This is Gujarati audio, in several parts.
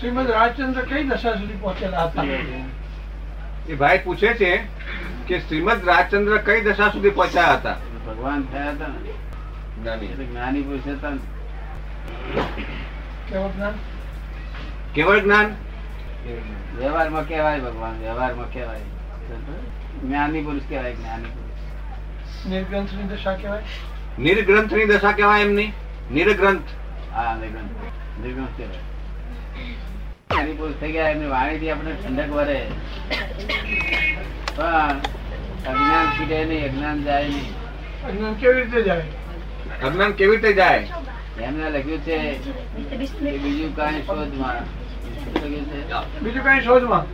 શ્રીમદ રાજચંદ્ર કઈ દશા સુધી પહોંચેલા હતા? એ ભાઈ પૂછે છે કે શ્રીમદ રાજચંદ્ર કઈ દશા સુધી પહોંચ્યા હતા? ભગવાન થયા હતા ને. જ્ઞાની. પુરુષ હતા ને. કેવું જ્ઞાન? કેવળ જ્ઞાન? વ્યવહારમાં કહેવાય ભગવાન વ્યવહારમાં કહેવાય. જ્ઞાની પુરુષ કહેવાય જ્ઞાની પુરુષ. નિર્ગ્રંથની દશા કહેવાય? નિર્ગ્રંથની દશા કહેવાય એમની? નિર્ગ્રંથ. હા નિર્ગ્રંથ. નિર્ગ્રંથ કહેવાય. જ્ઞાની પુરુષ થઈ ગયા એમની વાણીથી આપણે ઠંડક વરે પણ અજ્ઞાન છૂટે નહીં અજ્ઞાન જાય નહીં. અજ્ઞાન કેવી રીતે જાય? અજ્ઞાન કેવી રીતે જાય? એમને લખ્યું છે બીજું કઈ શોધમાં. બીજું કઈ શોધમાં?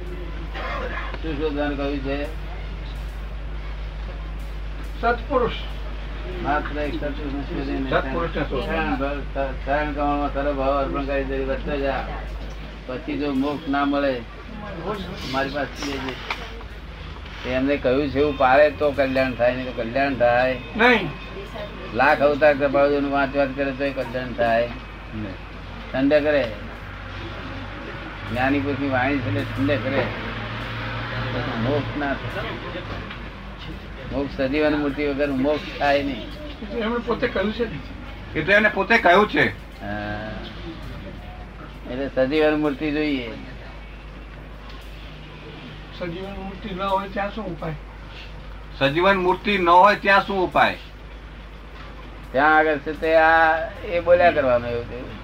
શું શોધવાનું કહ્યું છે? સત્પુરુષ. માત્ર એક સત્પુરુષ શરણ કમળમાં સર્વ ભાવ અર્પણ કરી દે વધતો જા. પછી જો મોક્ષ ના મળે મારી પાસે. એમને કહ્યું છે એવું પાડે તો કલ્યાણ થાય નહીં તો કલ્યાણ થાય. નહીં. લાખ અવતાર કૃપાળુનું વાંચ વાત કરે તો કલ્યાણ થાય. ઠંડે કરે. જ્ઞાની પુરુષની વાણી છે એટલે ઠંડે કરે. મોક્ષ ના થાય. મોક્ષ સજીવન મૂર્તિ વગર મોક્ષ થાય નહીં. એમણે પોતે કહ્યું છે. એટલે એ તો એને પોતે કહ્યું છે. હા. એટલે સજીવન મૂર્તિ જોઈએ. સજીવન મૂર્તિ ન હોય ત્યાં શું ઉપાય? સજીવન મૂર્તિ ન હોય ત્યાં શું ઉપાય? ત્યાં આગળ છે તે આ એ બોલ્યા કરવાનું એવું તેવું.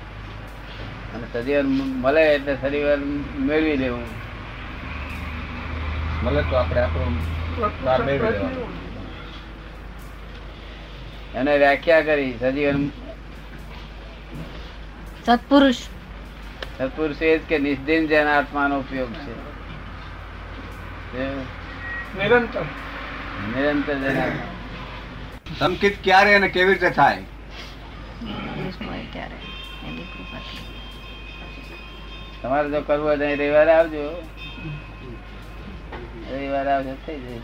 અને સજીવન મળે એટલે સજીવન મેળવી લેવું મળે તો આપણે આપણું. એને વ્યાખ્યા કરી સજીવન સત્પુરુષ. સત્પુરુષ એ જ કે નિષ્દિન જન આત્માનો ઉપયોગ છે. નિરંતર. નિરંતર જન સંકિત ક્યારે અને કેવી રીતે થાય? તમારે જો કરવું હોય તો રવિવારે આવજો. રવિવારે આવજો થઈ જાય.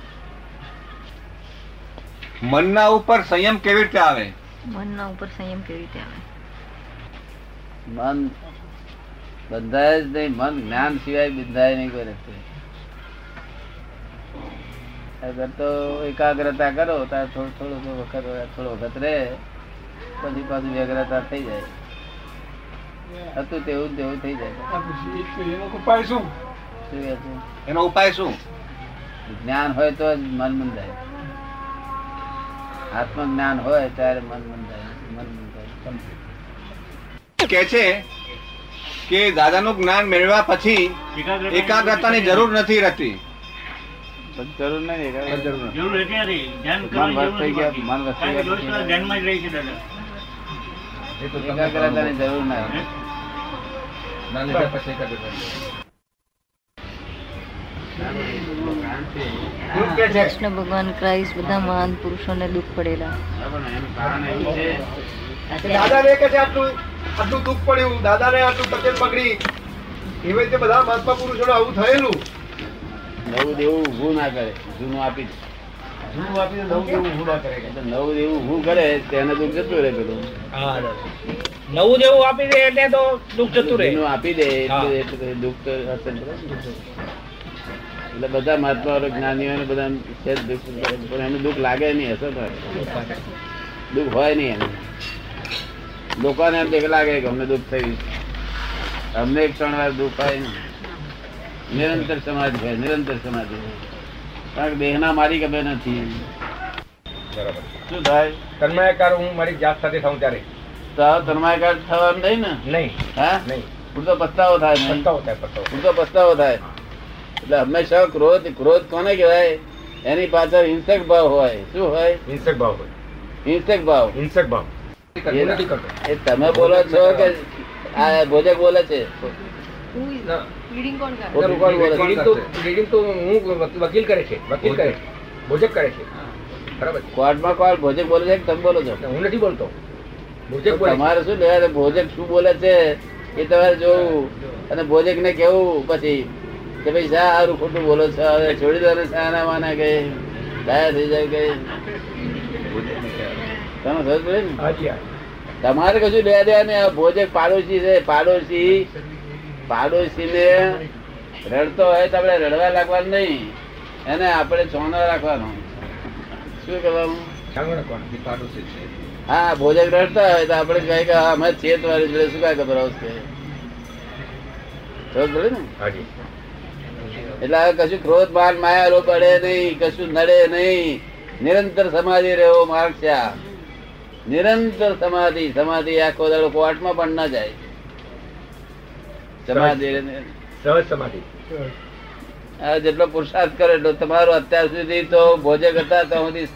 મનના ઉપર સંયમ કેવી રીતે આવે? મનના ઉપર સંયમ કેવી રીતે આવે? મન બંધાય જ નહીં મન જ્ઞાન સિવાય બંધાય નહીં કોઈ રસ્તે અગર તો એકાગ્રતા કરો ત્યારે થોડું થોડું વખત થોડો વખત રહે પછી પાછું વ્યગ્રતા થઈ જાય. હતું તેવું તેવું થઈ જાય. એનો ઉપાય શું? એનો ઉપાય શું? જ્ઞાન હોય તો જ મન આત્મ જ્ઞાન હોય ત્યારે મન મંદાય મન મંદાય કે છે કે દાદાનું જ્ઞાન મેળવ્યા પછી એકાગ્રતાની જરૂર નથી રહેતી. જરૂર નહીં ધ્યાનમાં જ રહી છે દાદા. એ તો એકાગ્રતાની ના ના લીધા પછી એકાગ્રતા. કૃષ્ણ ભગવાન ક્રાઇસ્ટ બધા મહાન પુરુષોને દુઃખ પડેલા. પણ આટલું દુઃખ પડ્યું. દાદાને આટલું તકલીફ પકડી. એવી રીતે બધા મહાત્મા પુરુષોને આવું થયેલું. નવું દેવું ઊભું ના કરે. જૂનું આપી જૂનું નવું કેવું ઊભું ના કરે. નવું દેવું ઊભું કરે તેને દુઃખ જતું રહે પેલું. નવું જેવું આપી દે એટલે તો દુઃખ જતું જૂનું આપી દે એટલે દુઃખ તો એટલે બધા મહાત્મા જ્ઞાનીઓ બધા છે દુઃખ પણ એનું દુઃખ લાગે નહીં હશે તો દુઃખ હોય નહીં એનું. લોકોને એમ દેખ લાગે કે અમને દુઃખ થયું. અમને એક ત્રણ વાર દુઃખ થાય નિરંતર સમાજ હોય નિરંતર સમાજ હોય કારણ કે દેહના મારી ગમે નથી. બરાબર. શું થાય? તન્માયકાર હું મારી જાત સાથે થાઉં ત્યારે. તો આ તન્માયકાર થવાનું નહીં ને? નહીં. હા? નહીં. પૂરતો પસ્તાવો થાય પસ્તાવો થાય પસ્તાવો. પૂરતો પસ્તાવો થાય. એટલે હંમેશા ક્રોધ ક્રોધ કોને કહેવાય? એની પાછળ હિંસક ભાવ હોય. શું હોય? હિંસક ભાવ હોય. હિંસક ભાવ. હિંસક ભાવ. એ એ તમે બોલો છો કે આ ભોજક બોલે છે. કોણ વકીલ કરે છે વકીલ કરે ભોજક કરે છે. બરાબર કોર્ટમાં કોણ ભોજક બોલે છે તમે બોલો છો? હું નથી બોલતો. ભોજક. તમારે શું લેવા ભોજક શું બોલે છે? એ તમારે જોવું. અને ભોજક ને કેવું પછી? કે ભાઈ શા સારું ખોટું બોલો છો. હવે છોડી દો ને શાના માના ગઈ ડાયા થઈ જાય ગઈ તમે સમજ પડી ને? તમારે કશું લેવા દેવા ને આ ભોજક પાડોશી છે પાડોશી. પાડોશીને રડતો હોય તો આપણે રડવા લાગવાનું નહીં. એને આપણે ચોનો રાખવાનો. શું કહેવાનું હા ભોજક રડતા હોય તો આપણે કઈ કે અમે છીએ તમારી જોડે શું કાંઈ ગભરાવ છે? ખબર પડે ને? એટલે હવે કશું ક્રોધ માન માયા લોભ પડે નહીં કશું નડે નહીં. નિરંતર સમાધિ રહેવો માર્ગ છે આ નિરંતર સમાધિ સમાધિ આખો દાડો કોર્ટમાં પણ ના જાય. સમાધિ સહજ. સમાધિ. આ જેટલો પુરુષાર્થ કરે એટલો તમારો અત્યાર સુધી તો ભોજક હતા તો સુધી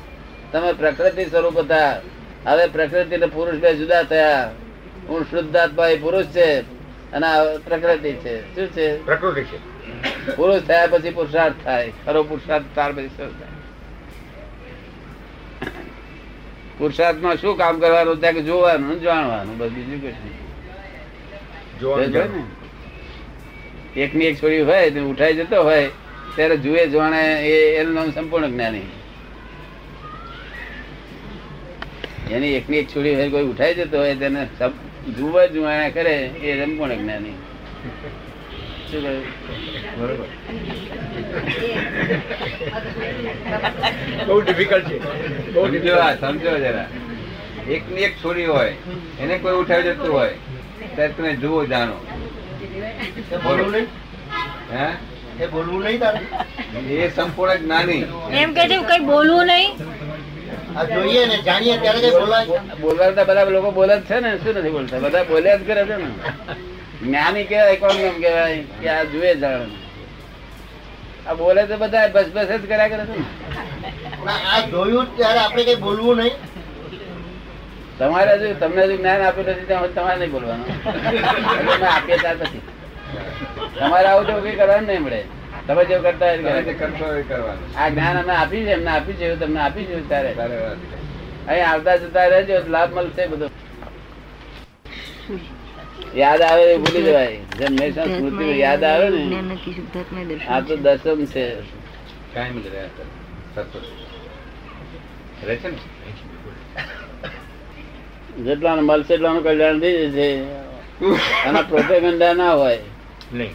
તમે પ્રકૃતિ સ્વરૂપ હતા. હવે પ્રકૃતિ ને પુરુષ બે જુદા થયા. હું શુદ્ધાત્મા એ પુરુષ છે અને પ્રકૃતિ છે. શું છે? પ્રકૃતિ છે. પુરુષ થયા પછી પુરુષાર્થ થાય. ખરો પુરુષાર્થ ત્યાર પછી થાય. પુરુષાર્થમાં શું કામ કરવાનું? ત્યાં કે જોવાનું જાણવાનું બસ બીજું કશું ને? એકની એક છોડી હોય તો ઉઠાઈ જતો હોય ત્યારે જુએ જોણે એ એનું નામ સંપૂર્ણ જ્ઞાની. એની એકની એક છોડી હોય કોઈ ઉઠાઈ જતો હોય તેને જુવે જુએ જોવાના કરે એ સંપૂર્ણ જ્ઞાની. શું કહ્યું બરોબર. બહુ ડિફિકલ્ટ છે. બહુ સમજો સમજો જરા. એક એક છોડી હોય એને કોઈ ઉઠાવી જતું હોય ત્યારે તમે જુઓ જાણો. હે? એ બોલવું નહીં તારે? એ સંપૂર્ણ જ્ઞાની એમ કે છે કઈ બોલવું નહીં. આ જોઈએ ને જાણીએ ત્યારે કઈ બોલાય. બોલવા બધા લોકો બોલે જ છે ને શું નથી બોલતા? બધા બોલ્યા જ કરે છે ને. જ્ઞાની કેવાય કોણ કેમ કેવાય કે આ જુએ જાણ આ બોલે તો બધા બસ બસ જ કર્યા કરે છે આ જોયું ત્યારે આપણે કઈ બોલવું નહીં. તમારે હજુ તમને હજુ જ્ઞાન આપ્યું નથી ત્યાં તમારે નહીં બોલવાનું. આપીએ ત્યાર પછી. તમારે આવું જેવું કઈ કરવાનું નહીં મળે. તમે જેવું કરતા આ જ્ઞાન અમે આપી છે એમને આપી છે તમને આપી છે ત્યારે. અહીં આવતા જતા રહેજો લાભ મળશે બધો. યાદ આવે ભૂલી જવાય. જેમ સ્મૃતિ યાદ આવે ને આ તો દસમ છે. કાયમ જ રહ્યા કરે. સતત. રહે છે ને? જેટલાને મળશે એટલાનું કલ્યાણ થઈ જશે. અને પ્રોપેગંડા ના હોય. નહીં.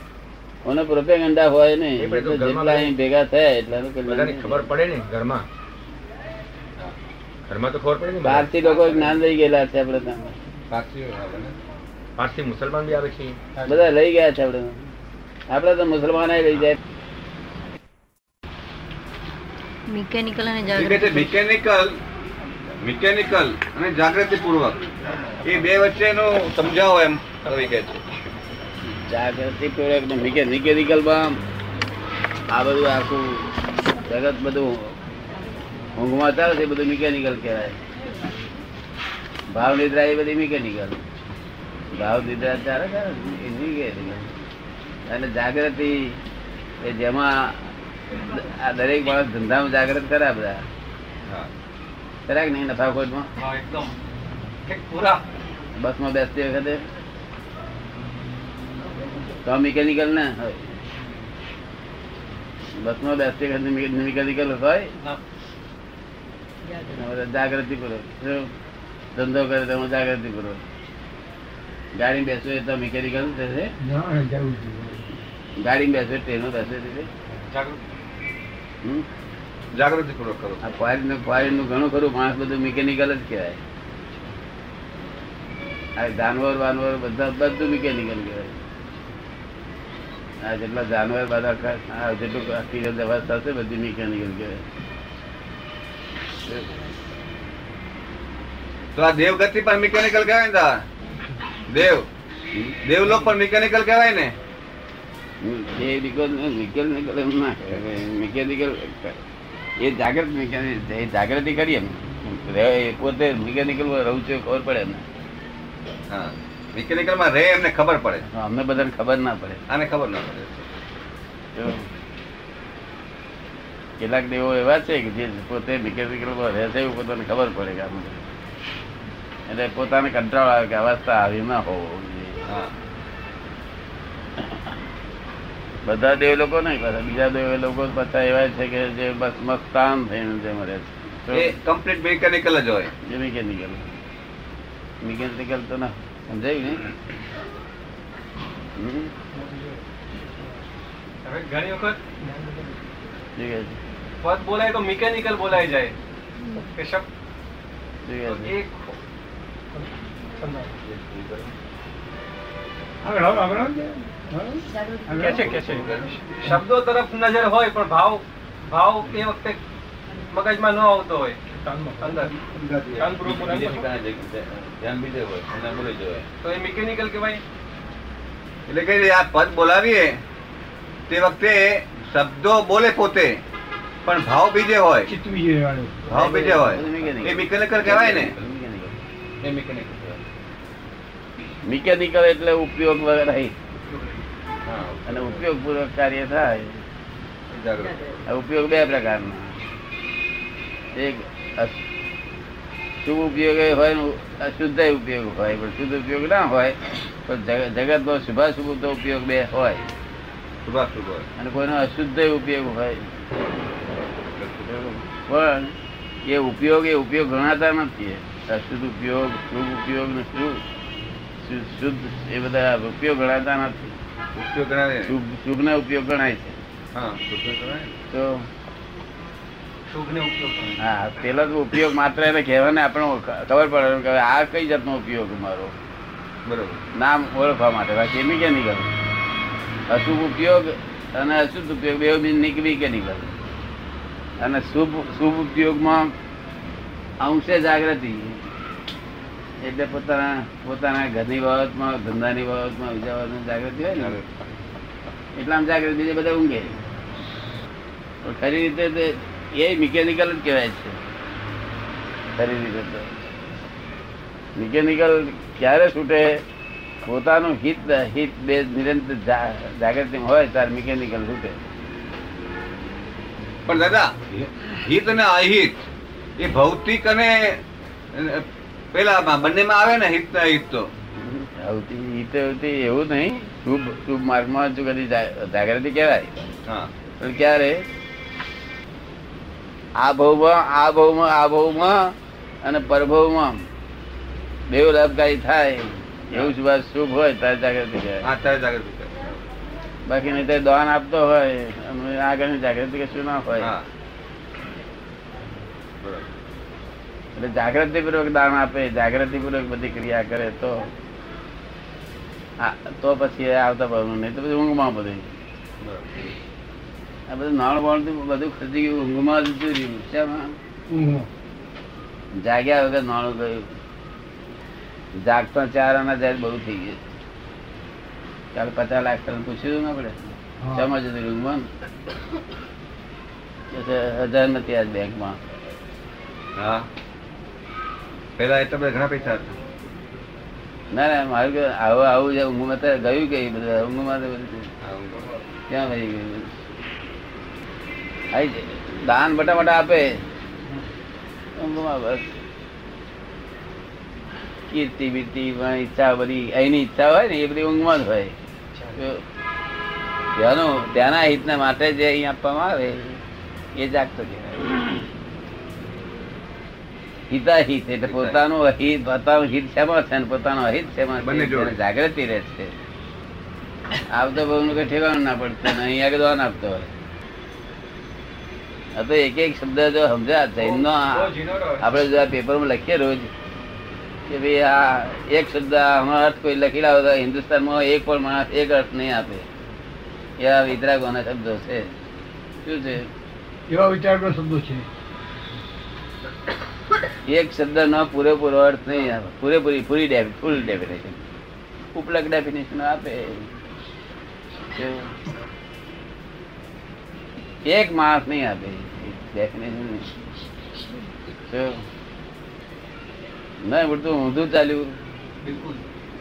અને પ્રોપેગંડા હોય એટલે ઘરમાં જેટલા અહીં ભેગા થયા એટલાનું કલ્યાણ ખબર પડે ને ઘરમાં. ઘરમાં તો ખબર પડે ને બહારથી લોકો જ્ઞાન લઈ ગયેલા છે આપણે ત્યાં. ને. પારસી મુસલમાન બી આવે છે. બધા લઈ ગયા છે આપણે. આપણે તો મુસલમાન લઈ જાય. મિકેનિકલ અને જાગૃત મિકેનિકલ મિકેનિકલ અને જાગૃતિ પૂર્વક એ બે વચ્ચેનો સમજાવો એમ કવિ કહે છે. જાગૃતિ પૂર્વક ને મિકેનિકલમાં આ બધું આખું જગત બધું ઊંઘમાં ચાલે છે એ બધું મિકેનિકલ કહેવાય. ભાવ નિદ્રા એ બધી મિકેનિકલ ભાવ દીધા ત્યારે છે. ગયેલી અને જાગૃતિ એ જેમાં આ દરેક માણસ ધંધામાં જાગૃત કર્યા બધા. કર્યા કે નહીં નફાખોટમાં બસમાં બેસતી વખતે? તો મિકેનિકલ ને બસમાં બેસતી વખતે મિકેનિકલ હોય. જાગૃતિ પૂર્વક ધંધો કરે તેમાં જાગૃતિ પૂર્વક ગાડી બેસો હોય તો મિકેનિકલ થશે? ગાડી બેસો ટ્રેનો બેસો જાગૃતિ. પૂર્વક કરો આ ફોરેન ફોરેનનું ઘણું ખરું માણસ બધું મિકેનિકલ જ કહેવાય. આ જાનવર વાનવર બધા બધું મિકેનિકલ કહેવાય. આ જેટલા જાનવર બધા આ જેટલું આખી દવા થશે બધી મિકેનિકલ કહેવાય. તો આ દેવગતિ પણ મિકેનિકલ કહેવાય ને દાદા? દેવ. લોક પણ મિકેનિકલ કહેવાય ને? એ મિકેનિકલ એ જાગૃત મિકેનિકલ એ જાગૃતિ કરીએ એમ પોતે મિકેનિકલ રહું છું ખબર પડે એમને. હા. મિકેનિકલમાં રે એમને ખબર પડે. અમને બધાને ખબર ના પડે. આને ખબર ના પડે. કેટલાક દેવો એવા છે કે જે પોતે મિકેનિકલ રહે છે એવું પોતાને ખબર પડે કે આમ એટલે પોતાને કંટાળો આવે કે અવસ્થા આવી ના હોવો બધા દેવ લોકો નહીં પાછા બીજા દેવ લોકો પાછા એવા છે કે જે બસ મસ્તાન થઈને જે મરે છે. કમ્પ્લીટ મિકેનિકલ જ હોય. જે મિકેનિકલ મિકેનિકલ તો ના સમજાયું ને? હવે ઘણી વખત પદ બોલાય તો મિકેનિકલ બોલાય જાય. કે શબ્દ? એક આગળ આવો, આગળ આવો. કે છે કે છે શબ્દો તરફ નજર હોય પણ ભાવ ભાવ એ વખતે મગજમાં ન આવતો હોય. તો એ મિકેનિકલ કહેવાય. એટલે કે આ પદ બોલાવીએ તે વખતે શબ્દો બોલે પોતે પણ ભાવ બીજે હોય. ભાવ બીજે હોય. એ મિકેનિકલ કહેવાય ને. એ મિકેનિકલ મિકેનિકલ એટલે ઉપયોગ વગર અને ઉપયોગ પૂર્વક કાર્ય થાય. આ ઉપયોગ બે પ્રકારના. એક શુભ ઉપયોગ હોય ને અશુદ્ધ ઉપયોગ હોય પણ શુદ્ધ ઉપયોગ ના હોય પણ જગત નો શુભાશુભ તો ઉપયોગ બે હોય. શુભાશ શુભ હોય. અને કોઈનો અશુદ્ધ ઉપયોગ હોય. પણ એ ઉપયોગ એ ઉપયોગ ગણાતા નથી. અશુદ્ધ ઉપયોગ શુભ ઉપયોગ ને શુભ. શુદ્ધ એ બધા ઉપયોગ ગણાતા નથી. ઉપયોગ? શુભ ના ઉપયોગ ગણાય છે. હા? તો. હા પેલો તો ઉપયોગ માત્ર એને કહેવાને આપણે ખબર પડે કે આ કઈ જાતનો ઉપયોગ મારો? બરોબર. નામ ઓળખવા માટે બાકી મિકેનિકલ અશુભ ઉપયોગ અને અશુદ્ધ ઉપયોગ બે મિકેનિકલ અને શુભ શુભ ઉપયોગમાં અંશે જાગૃતિ. એટલે પોતાના પોતાના ઘરની બાબતમાં ધંધાની બાબતમાં બીજા બાબતમાં જાગૃતિ હોય ને એટલામાં જાગૃતિ બીજે બધા ઊંઘે. પણ ખરી રીતે એ મિકેનિકલ જ કહેવાય છે. ખરી રીતે તો. મિકેનિકલ ક્યારે છૂટે? પોતાનું હિત હિત બે નિરંતર જાગૃતિ હોય ત્યારે મિકેનિકલ છૂટે. પણ દાદા હિત અને અહિત એ ભૌતિક અને અ, પેલા બંનેમાં આવે ને હિત ના હિત તો. આવતી હિત આવતી એવું નહીં. શુભ શુભ માર્ગમાં જો કદી જાગૃતિ કહેવાય. હા. પણ ક્યારે? આ ભાવમાં આ ભાવમાં આ ભાવમાં અને પરભવમાં દેવ લાભકારી થાય. એવું શુભ શુભ હોય ત્યારે જાગૃતિ કહેવાય. ત્યારે જાગૃતિ. બાકી નહીં ત્યારે દાન આપતો હોય આગળની જાગૃતિ કશું ના હોય. હા. બરોબર. એટલે જાગૃતિ પૂર્વક દાન આપે જાગૃતિ પૂર્વક બધી ક્રિયા કરે તો તો પછી આવતા ભાવનું નહીં તો પછી ઊંઘમાં બધું. આ બધું નાણ વાણ બધું ખર્ચી ગયું ઊંઘમાં જ જતું રહ્યું? જાગ્યા વગર નાણું ગયું. જાગતા ચાર આના જાય બહુ થઈ ગયું. ચાલ પચાસ લાખ તને પૂછ્યું ના પડે હા. શામાં જતું રહ્યું ઊંઘમાં? હજાર નથી આજ બેંકમાં. હા. પેલા એટલા બધા ઘણા પૈસા હતા. ના ના મારું કે આવું આવું છે ઊંઘમાં ગયું કે બધા ઊંઘમાં. ક્યાં ભાઈ ગયું આવી. દાન બટા બટા આપે. ઊંઘમાં બસ. કીર્તિ બીર્તિ ઈચ્છા બધી અહીંની ઈચ્છા હોય ને એ બધી ઊંઘમાં જ હોય. તો ત્યાંનું ત્યાંના હિતના માટે જે અહીં આપવામાં આવે એ જાગતો કહેવાય. હિતાહિત એટલે પોતાનું અહિત પોતાનું હિત શેમાં છે પોતાનું અહિત શેમાં છે? જાગૃતિ રહે છે. આવતો બહુ નું કઈ ઠેવાનું ના પડતું અહીંયા આગળ દોન આપતો આ તો એક એક શબ્દ જો સમજા જૈનનો. આપણે જો આ પેપરમાં લખીએ રોજ કે ભાઈ આ એક શબ્દ આનો અર્થ કોઈ લખી લાવો તો હિન્દુસ્તાનમાં એક પણ માણસ એક અર્થ નહીં આપે. એવા વિતરાગોના શબ્દો છે. શું છે? એવા વિચારનો શબ્દો છે. એક શબ્દ નો પૂરેપૂરો અર્થ નહીં આવે. પૂરેપૂરી પૂરી ફૂલ ડેફિનેશન ઉપલક ડેફિનેશન આપે. એક માણસ નહીં આપે ડેફિનેશન ના પડતું ઊંધું ચાલ્યું. બિલકુલ.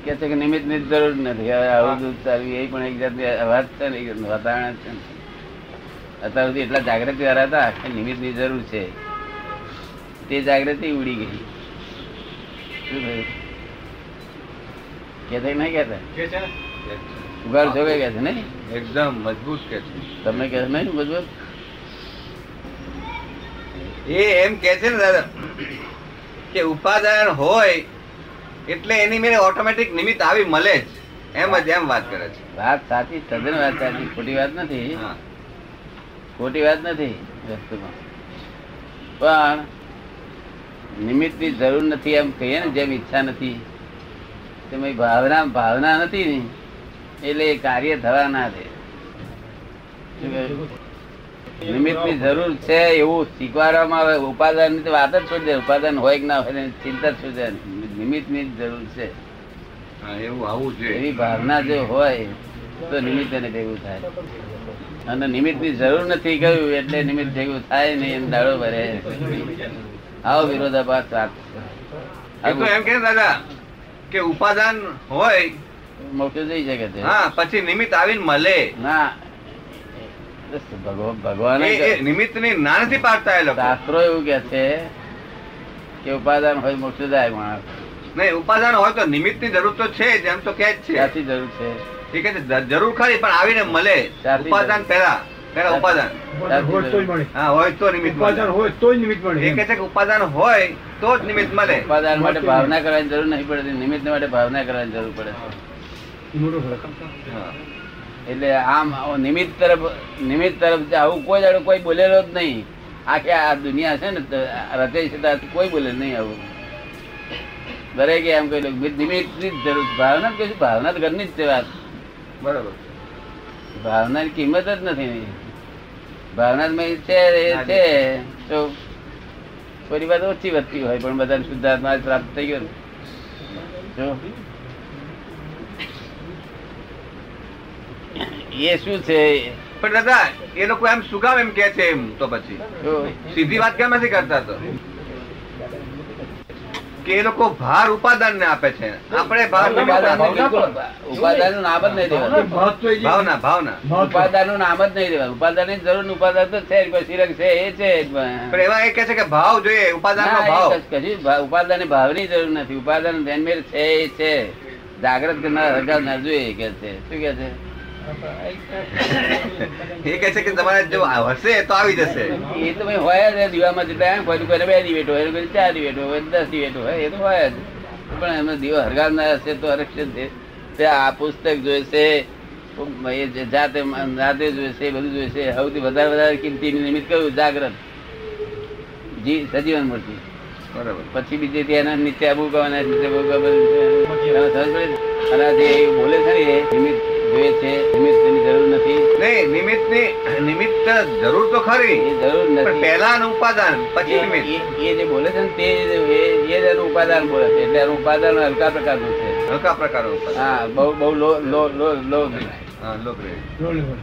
કે છે કે નિમિત્તની જરૂર નથી. હવે આવું દૂધ ચાલ્યું એ પણ એક જાતની વાત છે ને વાતાવરણ છે અત્યાર સુધી એટલા જાગૃતિ વાળા હતા કે નિમિત્તની જરૂર છે. તે જાગૃતિ ઉડી ગઈ. શું થયું? કે નહીં કેતા ઉગાડ છો કે છે નહીં? એકદમ મજબૂત કે છે. તમને કે નહીં? મજબૂત? એ એમ કે છે ને દાદા કે ઉપાદાન હોય એટલે એની મેરે ઓટોમેટિક નિમિત્ત આવી મળે જ. એમ જ એમ વાત કરે છે. વાત સાચી તદ્દન વાત સાચી ખોટી વાત નથી. હા. ખોટી વાત નથી વસ્તુમાં પણ નિમિત્તની જરૂર નથી એમ કહીએ ને જેમ ઈચ્છા નથી. તેમ ભાવના ભાવના નથી ને એટલે એ કાર્ય થવા ના દે. નિમિત્તની જરૂર છે એવું શીખવાડવામાં આવે ઉપાદાનની તો વાત જ છોડી દે ઉપાદાન હોય કે ના હોય ચિંતા છોડી દે. નિમિત્તની જરૂર છે. એવું આવું જોઈએ એવી ભાવના જો હોય તો નિમિત્ત એને ભેગું થાય. અને નિમિત્તની જરૂર નથી કહ્યું એટલે નિમિત્ત ભેગું થાય નહીં એમ દાડો ભરે. આવો વિરોધાભાસ પ્રાપ્ત તો એમ કે દાદા કે ઉપાદાન હોય મોક્ષ જઈ શકે છે. હા પછી નિમિત્ત આવીને મળે. ના ભગવાન નિમિત્તની ના નથી પાડતા એ લોકો. શાસ્ત્રો એવું કે છે કે ઉપાદાન હોય મોક્ષ જાય માણસ. નહીં ઉપાદાન હોય તો નિમિત્તની જરૂર તો છે જ એમ તો કે જ છે. જરૂર છે. ઠીક છે જરૂર ખરી પણ આવીને મળે. ઉપાદાન પહેલા. પહેલા ઉપાદાન. હોય તો મળે. હા હોય તો નિમિત્ત ઉપાદાન હોય તો નિમિત્ત મળે એ કે છે કે ઉપાદાન હોય તો જ નિમિત્ત મળે. ઉપાદાન માટે ભાવના કરવાની જરૂર નહીં પડતી નિમિત્ત માટે ભાવના કરવાની જરૂર પડે. એટલે આમ નિમિત્ત તરફ નિમિત્ત તરફ આવું કોઈ દાડો કોઈ બોલેલો જ નહીં. આખી આ દુનિયા છે ને રચે છે કોઈ બોલે નહીં આવું. દરેકે એમ કહ્યું નિમિત્તની જ જરૂર. ભાવના કશું ભાવના જ ઘરની જ છે વાત. બરાબર. ભાવનાની કિંમત જ નથી ભાવનામાં છે એ છે. તો થોડી વાત ઓછી વધતી હોય પણ બધાને શુદ્ધાત્મા પ્રાપ્ત થઈ ગયો જો. એ શું છે? પણ દાદા એ લોકો એમ શું કામ એમ કે છે એમ તો પછી. સીધી વાત કેમ નથી કરતા તો? કે એ લોકો ભાર ઉપાદાન ને આપે છે. આપણે ભાર ઉપાદાનનું નામ જ નહીં દેવાનું. ભાવના ભાવના. ઉપાદાનનું નામ જ નહીં દેવાનું. ઉપાદાનની જરૂર ઉપાદાન તો છે શિરક છે એ છે પણ એવા એ કે છે કે ભાવ જોઈએ ઉપાદાન નો ભાવ. કશ- કશું ઉપાદાન ભાવની જરૂર નથી. ઉપાદાન ધ્યાન છે એ છે. જાગ્રત કરનાર હરગાવનાર જોઈએ કે છે. શું કે છે? એ કહે છે કે તમારે જો હશે તો આવી જશે. એ તો ભાઈ હોય જ દીવામાં એમ કોઈ કોઈને બે દિવેટ હોય કોઈ ચાર દિવેટ હોય દસ દિવેટ હોય એ તો હોય જ. પણ એમને દીવો હરગાવનાર હશે તો હરક્ષણ છે? તે આ પુસ્તક જોઈશે એ જાતે જાતે જોઈશે એ બધું જોઈશે સૌથી વધારે વધારે કિંમતી નિમિત્ત કયું? જાગ્રત જી સજીવન મૂર્તિ. બરાબર. પછી બીજે ત્યાં એના નીચે આબુ નીચે આબુ? અને જે બોલે છે ને એ નિમિત્ત જોઈએ છે નિમિત્તની જરૂર નથી. નહીં નિમિત્તની નિમિત્ત જરૂર તો ખરી. એ જરૂર પણ નથી પહેલા ઉપાદાન પછી એ- નિમિત્ત. એ- એ જે બોલે છે ને તે એ- એનું ઉપાદાન બોલે છે. એટલે એનું ઉપાદાન હલકા પ્રકારનું છે. હલકા પ્રકારનું હા બહુ બહુ લો લો લો લો હા લોક રે. Low level.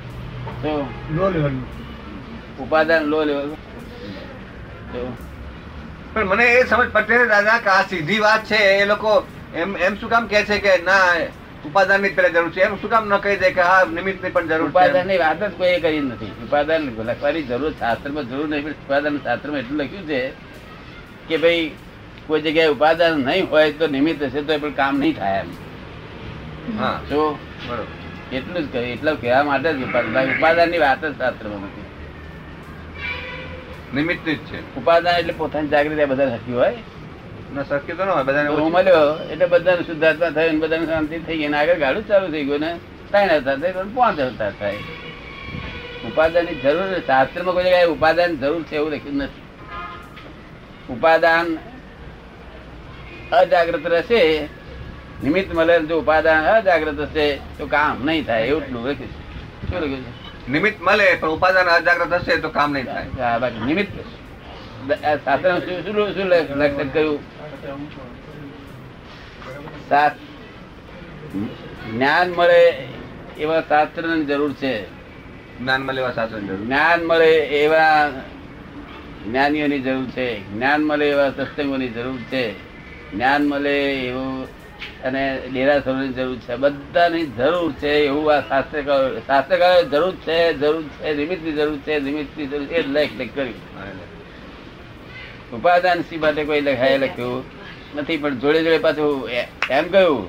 Low level. ઉપાદાન low level. પણ મને એ સમજ પડતી દાદા કે આ સીધી વાત છે. એ લોકો એમ એમ શું કામ કે છે કે ના ઉપાદાનની પેલા જરૂર છે. એમ શું કામ ન કહી દે કે હા નિમિત્તની પણ જરૂર ઉપાદાનની વાત જ કોઈ કરી નથી. ઉપાદાન લખવાની જરૂર શાસ્ત્રમાં જરૂર નહીં પણ શાસ્ત્ર શાસ્ત્રમાં એટલું લખ્યું છે કે ભાઈ કોઈ જગ્યાએ ઉપાદાન નહીં હોય તો નિમિત્ત હશે તો એ પણ કામ નહીં થાય એમ. હા. જો બરોબર. એટલું જ કહ્યું એટલું કહેવા માટે જ ઉપાદાન. ઉપાદાનની વાત જ શાસ્ત્રમાં નથી. નિમિત્ત જ છે. ઉપાદાન એટલે પોતાની જાગૃતિ બધા થતી હોય. શક્ય તો ન હોય બધાને હું મળ્યો એટલે બધાને શુદ્ધાત્મા થયો ને બધાને શાંતિ થઈ ગઈ ને આગળ ગાડું ચાલુ થઈ ગયું ને ત્રણ અવતાર થાય તો પાંચ અવતાર થાય. ઉપાદાનની જરૂર શાસ્ત્રમાં કોઈ જગ્યાએ ઉપાદાન જરૂર છે એવું લખ્યું નથી. ઉપાદાન અજાગ્રત રહેશે. નિમિત્ત મળે જો ઉપાદાન અજાગ્રત હશે તો કામ નહીં થાય એવું લખ્યું છે. શું લખ્યું છે? નિમિત્ત મળે પણ ઉપાદાન અજાગ્રત હશે તો કામ નહીં થાય. નિમિત્ત. આ શું શું લક્ષણ કર્યું શાસ્ત્ર જ્ઞાન મળે એવા શાસ્ત્રની જરૂર છે. જ્ઞાન મળે એવા શાસ્ત્ર જરૂર. જ્ઞાન મળે એવા જ્ઞાનીઓની જરૂર છે. જ્ઞાન મળે એવા સત્સંગોની જરૂર છે. જ્ઞાન મળે એવું અને ડેરાસરોની જરૂર છે. બધાની જરૂર છે એવું આ શાસ્ત્રકારો શાસ્ત્રકારો જરૂર છે જરૂર છે નિમિત્તની જરૂર છે નિમિત્તની જરૂર છે લેખ કર્યું ઉપાદાન સી માટે કોઈ લખાય લખ્યું નથી પણ જોડે જોડે પાછું એમ કહ્યું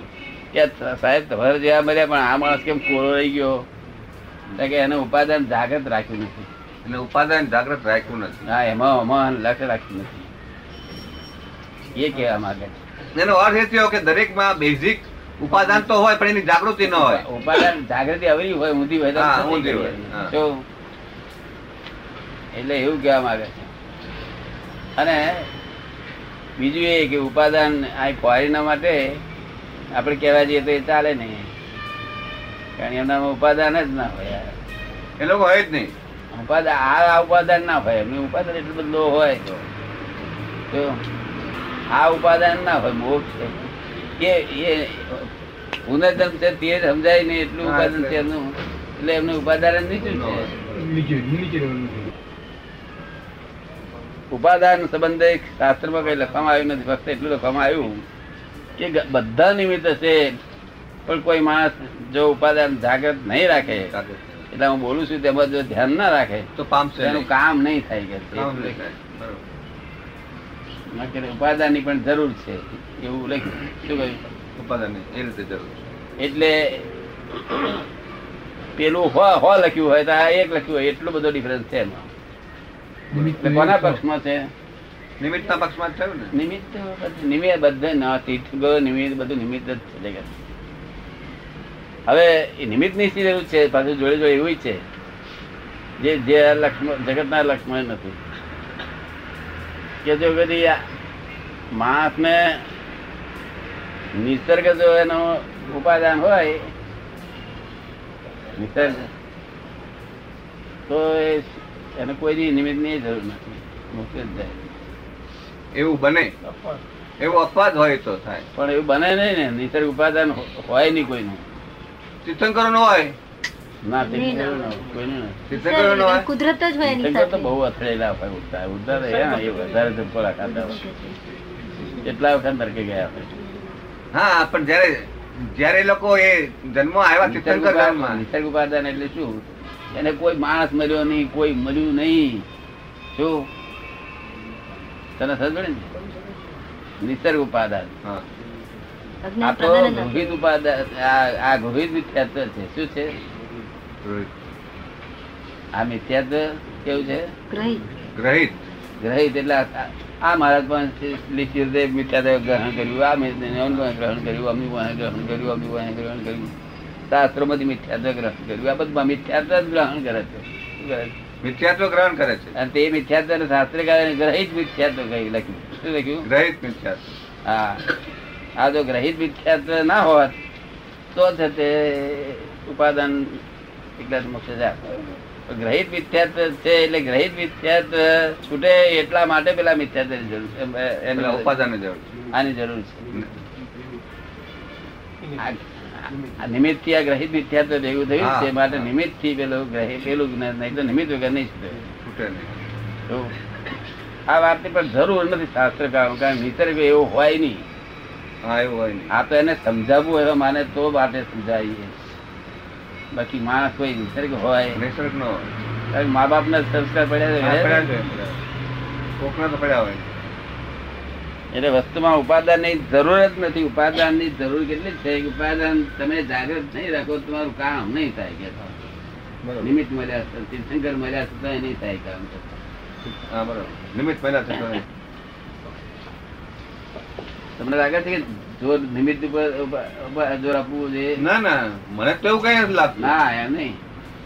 કે સાહેબ તમારે જેવા મળ્યા પણ આ માણસ કેમ કોરો રહી ગયો? તો કે એને ઉપાદાન જાગૃત રાખ્યું નથી. એટલે ઉપાદાન જાગ્રત રાખ્યું નથી. હા એમાં અમાન લક્ષ રાખ્યું નથી. એ કહેવા માંગે એનો અર્થ એ થયો કે દરેકમાં બેઝિક ઉપાદાન તો હોય પણ એની જાગૃતિ ન હોય. ઉપાદાન જાગૃતિ અવરી હોય ઊંધી હોય તો ઊંધી હોય, ગઈ. એટલે એવું કહેવા માંગે છે. અને બીજું એ કે ઉપાદાન આ ફોરીના માટે આપણે કહેવા જઈએ તો એ ચાલે નહીં. કારણ કે એમનામાં ઉપાદાન જ ના હોય એ લોકો હોય જ નહીં. ઉપાદાન આ આ ઉપાદાન ના હોય. એમનું ઉપાદાન એટલું બધું હોય તો. આ ઉપાદાન ના હોય મોક્ષ છે. એ એ પુનર્જન્મ છે તે સમજાય નહીં એટલું ઉપાદન. છે એમનું. એટલે એમનું ઉપાદાન જ નીચું છે નીચે નીચે રહેવાનું છે. ઉપાદાન સંબંધે શાસ્ત્રમાં કઈ લખવામાં આવ્યું નથી ફક્ત એટલું લખવામાં આવ્યું કે બધા નિમિત્ત છે પણ કોઈ માણસ જો ઉપાદાન જાગૃત નહીં રાખે એટલે હું બોલું છું તેમાં જો ધ્યાન ના રાખે તો પામશે એનું કામ નહીં થાય કે ઉપાદાનની પણ જરૂર છે એવું લખ્યું. શું કહ્યું? ઉપાદાન નહીં. એ રીતે જરૂર એટલે પેલું હો હો લખ્યું હોય તો આ એક લખ્યું હોય એટલો બધો ડિફરન્સ છે એમાં. કોના પક્ષમાં છે? નિમિત્તના પક્ષમાં થયું ને? નિમિત્ત નિમિત્ત બધે ના તીર્થંકરો નિમિત્ત બધું નિમિત્ત જ છે જગત હવે એ નિમિત્તની શી જરૂર છે પાછું જોડે જોડે એવું છે. જે જે લક્ષ્મણ જગતના લક્ષ્મણ નથી. કે જો બધી માણસને નિસર્ગ જો એનો ઉપાદાન હોય નિસર્ગ તો એ એને કોઈની નિમિત્તની જરૂર નથી. મુક્ત જ જાય એવું બને? એવું અપવાદ હોય તો થાય. પણ એવું બને નહીં ને. નિસર્ગ ઉપાદાન હોય નહીં કોઈનું. તીર્થંકરો નો હોય? ના તીર્થંકરો ન. કોઈનું તીર્થંકરો નો હોય? કુદરત જ હોય તીર્થંકર તો બહુ અથડેલા હોય ઉડતા ઉડતા એ વધારે ધબકોડા ખાતા હોય કેટલા વખત નરકે ગયા હા પણ જયારે જ્યારે એ લોકો એ જન્મ આવ્યા તીર્થંકર નિસર્ગ ઉપાદાન એટલે શું? એને કોઈ માણસ મર્યો નહીં કોઈ મળ્યું નહીં શું તને સમજે ને નિસર્ગ ઉપાદાન હા આ તો ગોહિત ઉપાદાન આ ગોહિત મિથ્યાત્વ છે શું છે આ મિથ્યાત્વ કેવું છે ગ્રહિત ગ્રહિત એટલે આ- મહારાજ પણ લીચી મિથ્યાત્વ ગ્રહણ કર્યું આ ગ્રહણ કર્યું અમી વાહે ગ્રહણ કર્યું અમી વાહે ગ્રહણ કર્યું શાસ્ત્રોમાંથી મિથ્યાત્વ ગ્રહણ કર્યું. આ બધું મિથ્યાત્વ જ ગ્રહણ કરે છે? મિથ્યાત્વ ગ્રહણ કરે છે. અને તે મિથ્યાત્વ શાસ્ત્રકારે ગ્રહિત મિથ્યાત્વ લખ્યું. શું લખ્યું? ગ્રહિત મિથ્યાત્વ. હા. આ જો ગ્રહિત મિથ્યાત્વ ના હોત તો છે તે ઉપાદાન એટલા મોક્ષ ગ્રહિત મિથ્યાત્વ છે એટલે ગ્રહિત મિથ્યાત્વ છૂટે એટલા માટે પેલા મિથ્યાત્વની જરૂર છે. ઉપાદાનની જરૂર આની જરૂર છે. નિમિત્તથી આ ગ્રહિત મિથ્યાત્વ ભેગું થયું તે માટે નિમિત્તથી પેલું ગ્રહ પેલું જ્ઞાન નહીં તો નિમિત્ત વગર નહીં છૂટે. તો આ વાતની પણ જરૂર નથી શાસ્ત્ર કારણ નિસર્ગ એવો હોય નહીં. હા એવું હોય નહીં. આ તો એને સમજાવવું એવા માને તો માટે સમજાવીએ. બાકી માણસ કોઈ નિસર્ગ હોય. નિસર્ગ નો મા બાપ ના સંસ્કાર પડ્યા. કોકના તો પડ્યા હોય. એટલે વસ્તુમાં ઉપાદાનની જરૂર જ નથી. ઉપાદાનની જરૂર કેટલી છે? કે ઉપાદાન તમે જાગૃત નહીં રાખો તમારું કામ નહીં થાય કે નિમિત્ત મળ્યા તીર્થંકર મળ્યા છતાં નહીં થાય કામ હા બરોબર. નિમિત્ત મળ્યા છતાં તમને લાગે છે કે જોર નિમિત્ત ઉપર જોર આપવું જોઈએ? ના ના. મને તો એવું કઈ લાગતું. ના એમ નહીં.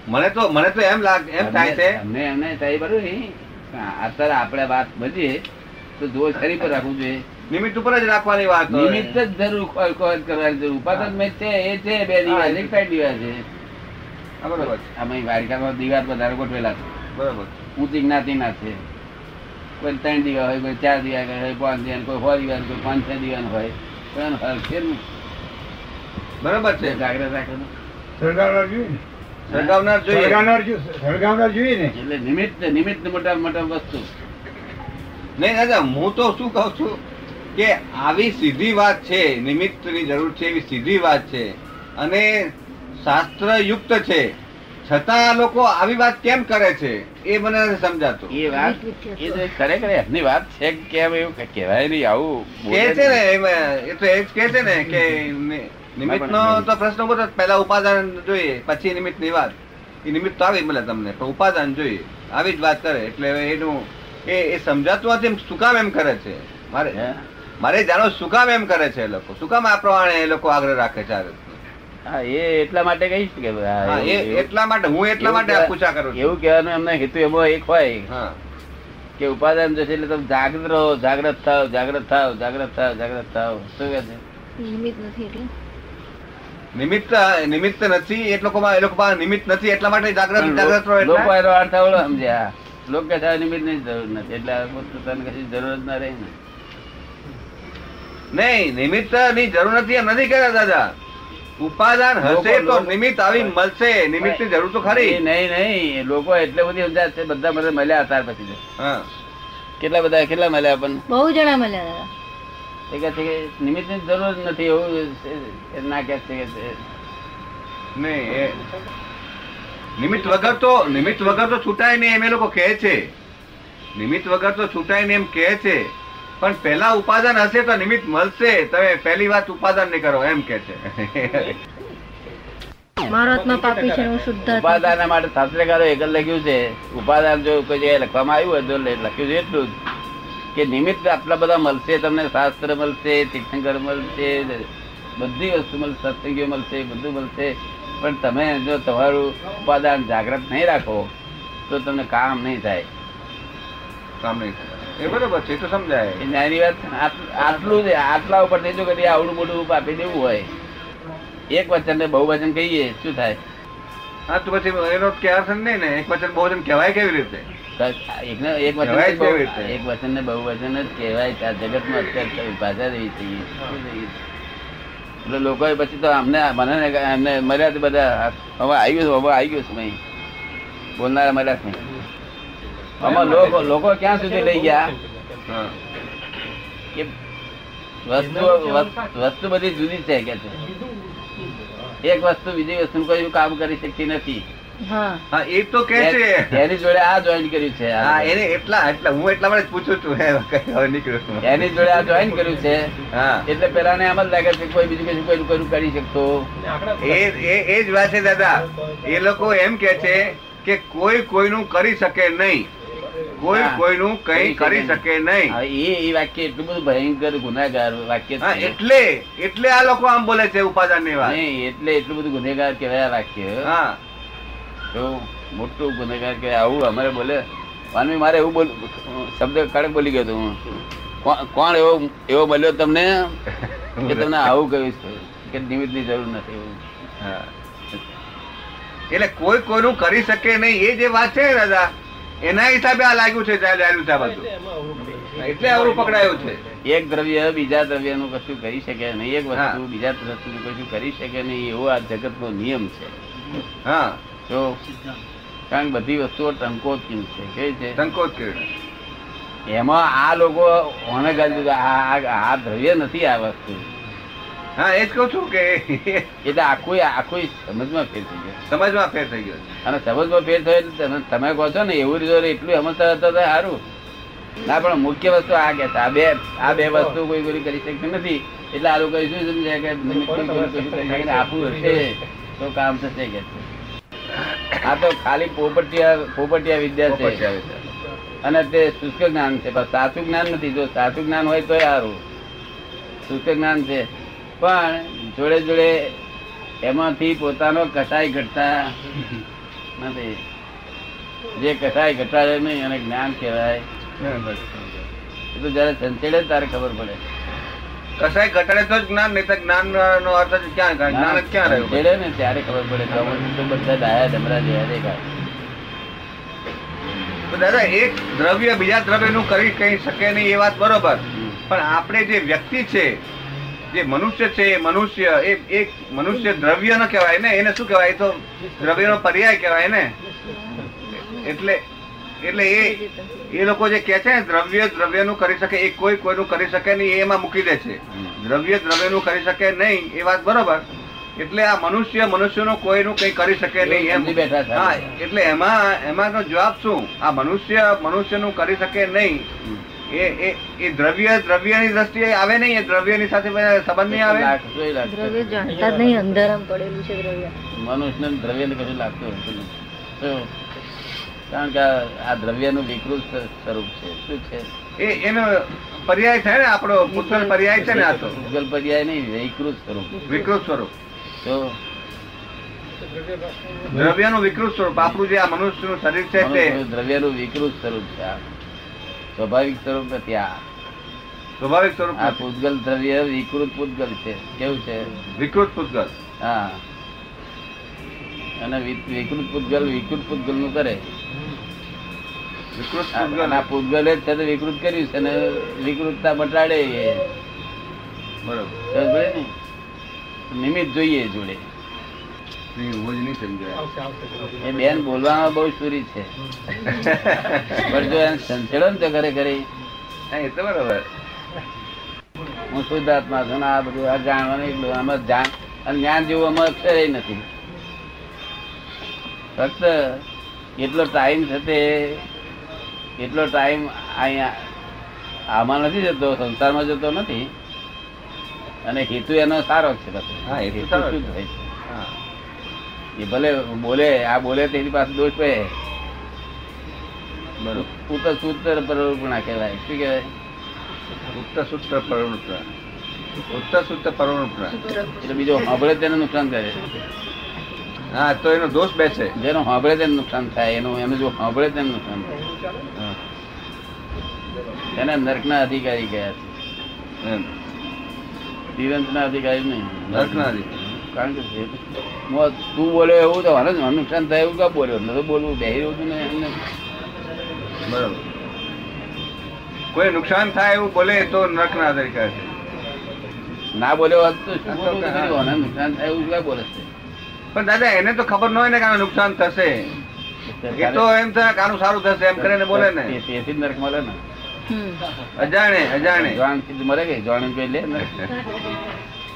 મને તો મને તો એમ લાગ એમ થાય છે. અમને એમને થાય બરોબર નહીં. અત્યારે આપણે વાત સમજીએ તો જોર શરીર પર રાખવું જોઈએ. નિમિત્ત ઉપર જ રાખવાની વાત નિમિત્ત જ જરૂર ખોજ ખોજ કરવાની જરૂર. ઉપાદાન મેં છે એ છે બે દિવાલ એક સાઈડ દિવાલ છે. બરોબર આમાં વાડિકામાં દિવાલ વધારે ગોઠવેલા છે. બરોબર ઊંચી જ્ઞાતિના છે. કોઈ ત્રણ દિવાલ હોય કોઈ ચાર દિવાલ હોય પાંચ કોઈ કોઈ પાંચ છ હોય. એનો છે નહીં. બરોબર છે. જાગ્રત રાખો સળગાવનાર જોઈએ ને. સળગાવનાર જોઈએ. સળગાવનાર જોઈએ ને. એટલે નિમિત્ત નિમિત્ત મોટા મોટા વસ્તુ. નહીં દાદા હું તો શું કહું છું કે આવી સીધી વાત છે નિમિત્તની જરૂર છે એવી સીધી વાત છે અને શાસ્ત્રયુક્ત છે. છતાં લોકો આવી વાત કેમ કરે છે એ મને સમજાતું. એ વાત એ તો ખરેખર એમની વાત છે કેમ એવું કહેવાય નહીં આવું કે છે ને એમાં એ તો એ જ કે છે ને કે નિમિત્ત નો તો પ્રશ્ન ઊભો. પહેલા ઉપાદાન જોઈએ પછી નિમિત્તની વાત. એ નિમિત્ત તો આવી મળે તમને પણ ઉપાદાન જોઈએ. આવી જ વાત કરે એટલે હવે એનું એ એ સમજાતું નથી શું કામ એમ કરે છે? મારે મારે જાણો શું કામ એમ કરે છે એ લોકો? શું કામ આ પ્રમાણે એ લોકો આગ્રહ રાખે છે આ હા એ એટલા માટે કહીશ કે એટલા માટે હું એટલા માટે પૂછા કરું એવું કહેવાનો એમને હેતુ એવો એક હોય કે ઉપાદાન જશે એટલે તમે જાગૃત રહો જાગ્રત થાવ જાગ્રત થાવ જાગ્રત થાવ જાગ્રત થાવ. શું કહે છે? નિમિત્ત નથી એટલે. નિમિત્ત નિમિત્ત નથી એ લોકોમાં એ લોકો નિમિત્ત નથી એટલા માટે જાગ્રત જાગ્રત રહો લોકો એનો અર્થ સમજ્યા લોકો કથા નિમિત્તની જરૂર નથી. એટલે પોતાને કશી જરૂર જ ના રહી ને. નહીં નિમિત્તની જરૂર નથી એમ નથી કહેતા દાદા. ઉપાદાન હશે તો નિમિત્ત આવી મળશે. નિમિત્તની જરૂર તો ખરી. નહીં નહીં લોકો એટલે બધી સમજ્યા છે બધા મને મળ્યા હતા પછી કેટલા બધા કેટલા મળ્યા આપણને બહુ જણા મળ્યા દાદા. એ કહે છે કે નિમિત્તની જરૂર નથી એવું એ ના કે છે કે નહીં એ નિમિત્ત વગર તો નિમિત્ત વગર તો છૂટાય નહીં એમ એ લોકો કહે છે. નિમિત્ત વગર તો છૂટાય નહીં એમ કહે છે. પણ પહેલા ઉપાદાન હશે તો નિમિત્ત મળશે. તમે પહેલી વાત ઉપાદાન નહીં કરો એમ કે છે. મારો આત્મા પાપી છે હું શુદ્ધ ઉપાદાન માટે શાસ્ત્રકારો એક લખ્યું છે. ઉપાદાન જો કોઈ જગ્યાએ લખવામાં આવ્યું હોય તો લખ્યું છે એટલું જ. કે નિમિત્ત આટલા બધા મળશે તમને શાસ્ત્ર મળશે તીર્થંકર મળશે બધી વસ્તુ મળશે સત્સંગીઓ મળશે બધું મળશે. પણ તમે જો તમારું ઉપાદાન જાગ્રત નહીં રાખો તો તમને કામ નહીં થાય. કામ નહીં થાય. એ બરોબર છે તો સમજાય. એ નાની વાત આટલું જ આટલા ઉપર જો કદી આવડું મોટું આપી દેવું હોય. એક વચન ને બહુ વચન કહીએ શું થાય? હા તો પછી એનો કે અર્થ જ નહીં ને એક વચન બહુ વચન કહેવાય કેવી રીતે? એક વચન? એક વચન ને બહુ વચન જ કહેવાય જગતમાં અત્યારે ભાષા એવી થઈ ગઈ છે. શું થઈ ગઈ છે? એટલે લોકોએ પછી તો અમને મને એમને મર્યા બધા હવે આવી ગયું હવે આવી ગયું છે બોલનારા મર્યા નહીં. આમાં લોકો લોકો ક્યાં સુધી લઈ ગયા? કે વસ્તુ વસ્તુ- વસ્તુ બધી જુદી છે કે છે. એક વસ્તુ બીજી વસ્તુ કોઈ કામ કરી શકતી નથી. હા. એ તો કે છે. એની જોડે આ જોઈન કર્યું છે હા એને એટલા એટલા હું એટલા માટે પૂછું છું હે, હવે નીકળ્યું છું. એની જોડે આ જોઈન કર્યું છે હા. એટલે પેલા ને એમ જ લાગે છે કોઈ બીજું કશું કોઈ કરું કરી શકતો. એ એ એ જ વાત છે દાદા. એ લોકો એમ કે છે કે કોઈ કોઈનું કરી શકે નહીં. કોઈ કોઈનું કઈ કરી શકે નહીં. એ એ વાક્ય એટલું બધું ભયંકર ગુનેગાર વાક્ય એટલે એટલે આ લોકો આમ બોલે છે ઉપાદાનની વાત એટલે એટલું બધું ગુનેગાર કહેવાય આ વાક્ય. હા. તો મોટું ગુનેગાર કે આવું અમારે બોલે. માનવી મારે એવું બોલ શબ્દ કડક બોલી ગયો હું. કોણ- એવો એવો બોલ્યો તમને કે તમને આવું કહ્યું છે કે નિમિત્તની જરૂર નથી એવું. હા. એટલે કોઈ કોઈનું કરી શકે નહીં. એ જે વાત છે દાદા એના હિસાબે આ લાગ્યું છે એટલે અવરું પકડાયું છે. એક દ્રવ્ય બીજા દ્રવ્યનું કશું કરી શકે નહીં. એક. વસ્તુ બીજા વસ્તુ કશું કરી શકે નહીં. એવો આ જગત નો નિયમ છે. હા. જો કારણ કે બધી વસ્તુઓ ટંકોતી છે કે છે? સંકોચ એમાં આ લોકો હોને દીધું, આ દ્રવ્ય નથી આ વસ્તુ. હા એ જ કહું છું કે એટલે આખું આખું સમજમાં ફેર થઈ ગયો. સમજમાં ફેર થઈ ગયો અને સમજમાં ફેર થયો એટલે તમે તમે કહો છો ને એવું રીતે એટલું સમજતા હતા તો સારું. ના પણ મુખ્ય વસ્તુ આ કે આ બે આ બે વસ્તુ કોઈ કોઈ કરી શકતી નથી. એટલે આ લોકો શું સમજે કે નહીં. હશે. તો કામ થશે કે છે. આ તો ખાલી પોપટિયા પોપટિયા વિદ્યા છે. અને તે શુષ્ક જ્ઞાન છે. પણ સાચું જ્ઞાન નથી. જો સાચું જ્ઞાન હોય તો સારું. શુષ્ક જ્ઞાન છે. પણ જોડે જોડે એમાંથી પોતાનો કસાય ઘટતા નથી. જે કસાય ઘટાડે નહીં અને જ્ઞાન કહેવાય. એ તો જયારે સંચેડે ત્યારે ખબર પડે. કસાય ઘટાડે તો જ્ઞાન નહીં તો જ્ઞાન નો અર્થ જ ક્યાં જ્ઞાન ક્યાં રહ્યું? સંચેડે ને ત્યારે ખબર પડે. તો બધા ડાયા ધમરા જેવા દેખાય. દાદા એક દ્રવ્ય બીજા દ્રવ્યનું કરી કહી શકે નહીં એ વાત બરોબર. પણ આપણે જે વ્યક્તિ છે જે મનુષ્ય છે એ મનુષ્ય એ એક મનુષ્ય દ્રવ્ય ન કહેવાય ને એને શું કહેવાય? તો દ્રવ્યનો પર્યાય કહેવાય ને. એટલે એટલે એ એ લોકો જે કે છે ને દ્રવ્ય દ્રવ્યનું કરી શકે એ કોઈ કોઈનું કરી શકે નહીં એમાં મૂકી દે છે. દ્રવ્ય દ્રવ્યનું કરી શકે નહીં એ વાત બરોબર. એટલે આ મનુષ્ય મનુષ્યનું કોઈનું કઈ કરી શકે નહીં એમ. બેઠા હા એટલે એમાં એમાંનો જવાબ શું? આ મનુષ્ય મનુષ્યનું કરી શકે નહીં. એ એ એ દ્રવ્ય દ્રવ્યની દ્રષ્ટિએ આવે નહીં એ દ્રવ્યની સાથે સંબંધ નહીં આવે? દ્રવ્ય જાણતા જ નહીં અંધારામાં પડેલું છે દ્રવ્ય. મનુષ્યને દ્રવ્યને કશું લાગતું નથી. કારણ કે આ- દ્રવ્યનું વિકૃત સ્વરૂપ છે. શું છે? એ એનો પર્યાય થાય ને આપણો પુત્ર પર્યાય છે ને આ તો. ભૂગલ પર્યાય નહીં વિકૃત સ્વરૂપ. વિકૃત સ્વરૂપ. તો દ્રવ્યનું વિકૃત સ્વરૂપ આપણું જે આ મનુષ્યનું શરીર છે તે. દ્રવ્યનું વિકૃત સ્વરૂપ છે. આ સ્વાભાવિક સ્વરૂપ નથી આ. સ્વાભાવિક સ્વરૂપ આ પૂતગલ દ્રવ્ય વિકૃત પૂતગલ છે. કેવું છે? વિકૃત પૂતગલ હા. અને વિકૃત પૂતગલ વિકૃત પૂતગલનું કરે. આ- પૂતગલ વિકૃત કર્યું છે અને વિકૃતતા મટાડે બરોબર. ને? નિમિત્ત જોઈએ જોડે. એ બેન બોલવામાં બહુ સુરી છે. પણ જો એને સંચેડો ને તો ઘરે ઘરે. એ તો બરોબર. હું શુદ્ધ આત્મા છું આ બધું આ જાણવાનું એટલું આમાં જાણ અને જ્ઞાન જેવું આમાં અક્ષરે નથી. ફક્ત એટલો ટાઈમ છે તે એટલો ટાઈમ અહીંયા આમાં નથી જતો સંસારમાં જતો નથી. અને હેતુ એનો સારો છે. એ ભલે બોલે આ બોલે તેની પાસે દોષ પે બરોબર. ઉત્તર સૂત્ર પ્રવૃત્તિ કહેવાય. શું કહેવાય? ઉત્તર સૂત્ર પ્રવૃત્તિ ઉત્તર સૂત્ર પરવૃત્ત એટલે બીજો સાંભળે તેને નુકસાન કરે હા તો એનો દોષ બેસે જેનો સાંભળે તેને નુકસાન થાય એનું એનું જો સાંભળે તેને નુકસાન થાય. એને નર્કના અધિકારી ગયા. છે. તિરંતના અધિકારી નહીં. નરકના અધિકારી. કારણ કે તું બોલ્યો એવું તો હાલે નુકસાન થાય એવું કાં બોલ્યો? ન તો બોલવું બે રહ્યું હતું ને એમને બરાબર. કોઈ નુકસાન થાય એવું બોલે તો નરકના અધિકાર છે. ના બોલ્યો હોત તો શું બોલવું? નુકસાન થાય એવું કાં બોલે છે? પણ દાદા એને તો ખબર ન હોય ને કે નુકસાન થશે. એ તો એમ થાય કાનું સારું થશે એમ કરીને બોલે ને. તેથી નરક મળે ને. અજાણે અજાણે. મરે કે? જાણ લે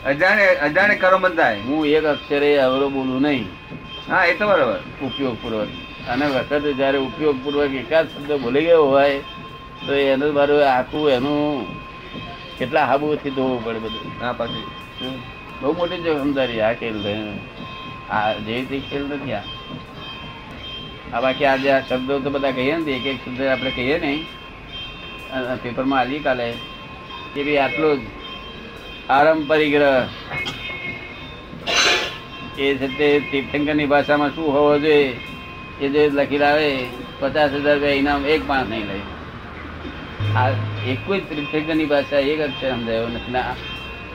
અજાણે અજાણે કરો બંધાય. હું એક અક્ષરે અવરો બોલું નહીં. હા એ તો બરાબર. ઉપયોગ પૂર્વક અને વખતે જ્યારે ઉપયોગ પૂર્વક એકાદ શબ્દ બોલી ગયો હોય તો એનું મારું આખું એનું કેટલા હાબુથી ધોવું પડે બધું. હા પાછી. બહુ મોટી જવાબદારી આ ખેલ. આ જે તે ખેલ નથી આ. આ બાકી આજે આ શબ્દો તો બધા કહીએ ને એક એક શબ્દ આપણે કહીએ ને અ- પેપરમાં આવી કાલે. કે ભાઈ આટલું જ. આરંભ પરિગ્રહ એ છે તે તીર્થંકરની ભાષામાં શું હોવો જોઈએ? એ જે લખી લાવે, પચાસ હજાર રૂપિયા ઇનામ એક માણસ નહીં લે. આ એક જ તીર્થંકરની ભાષા એક અક્ષર સમજાયો નથી.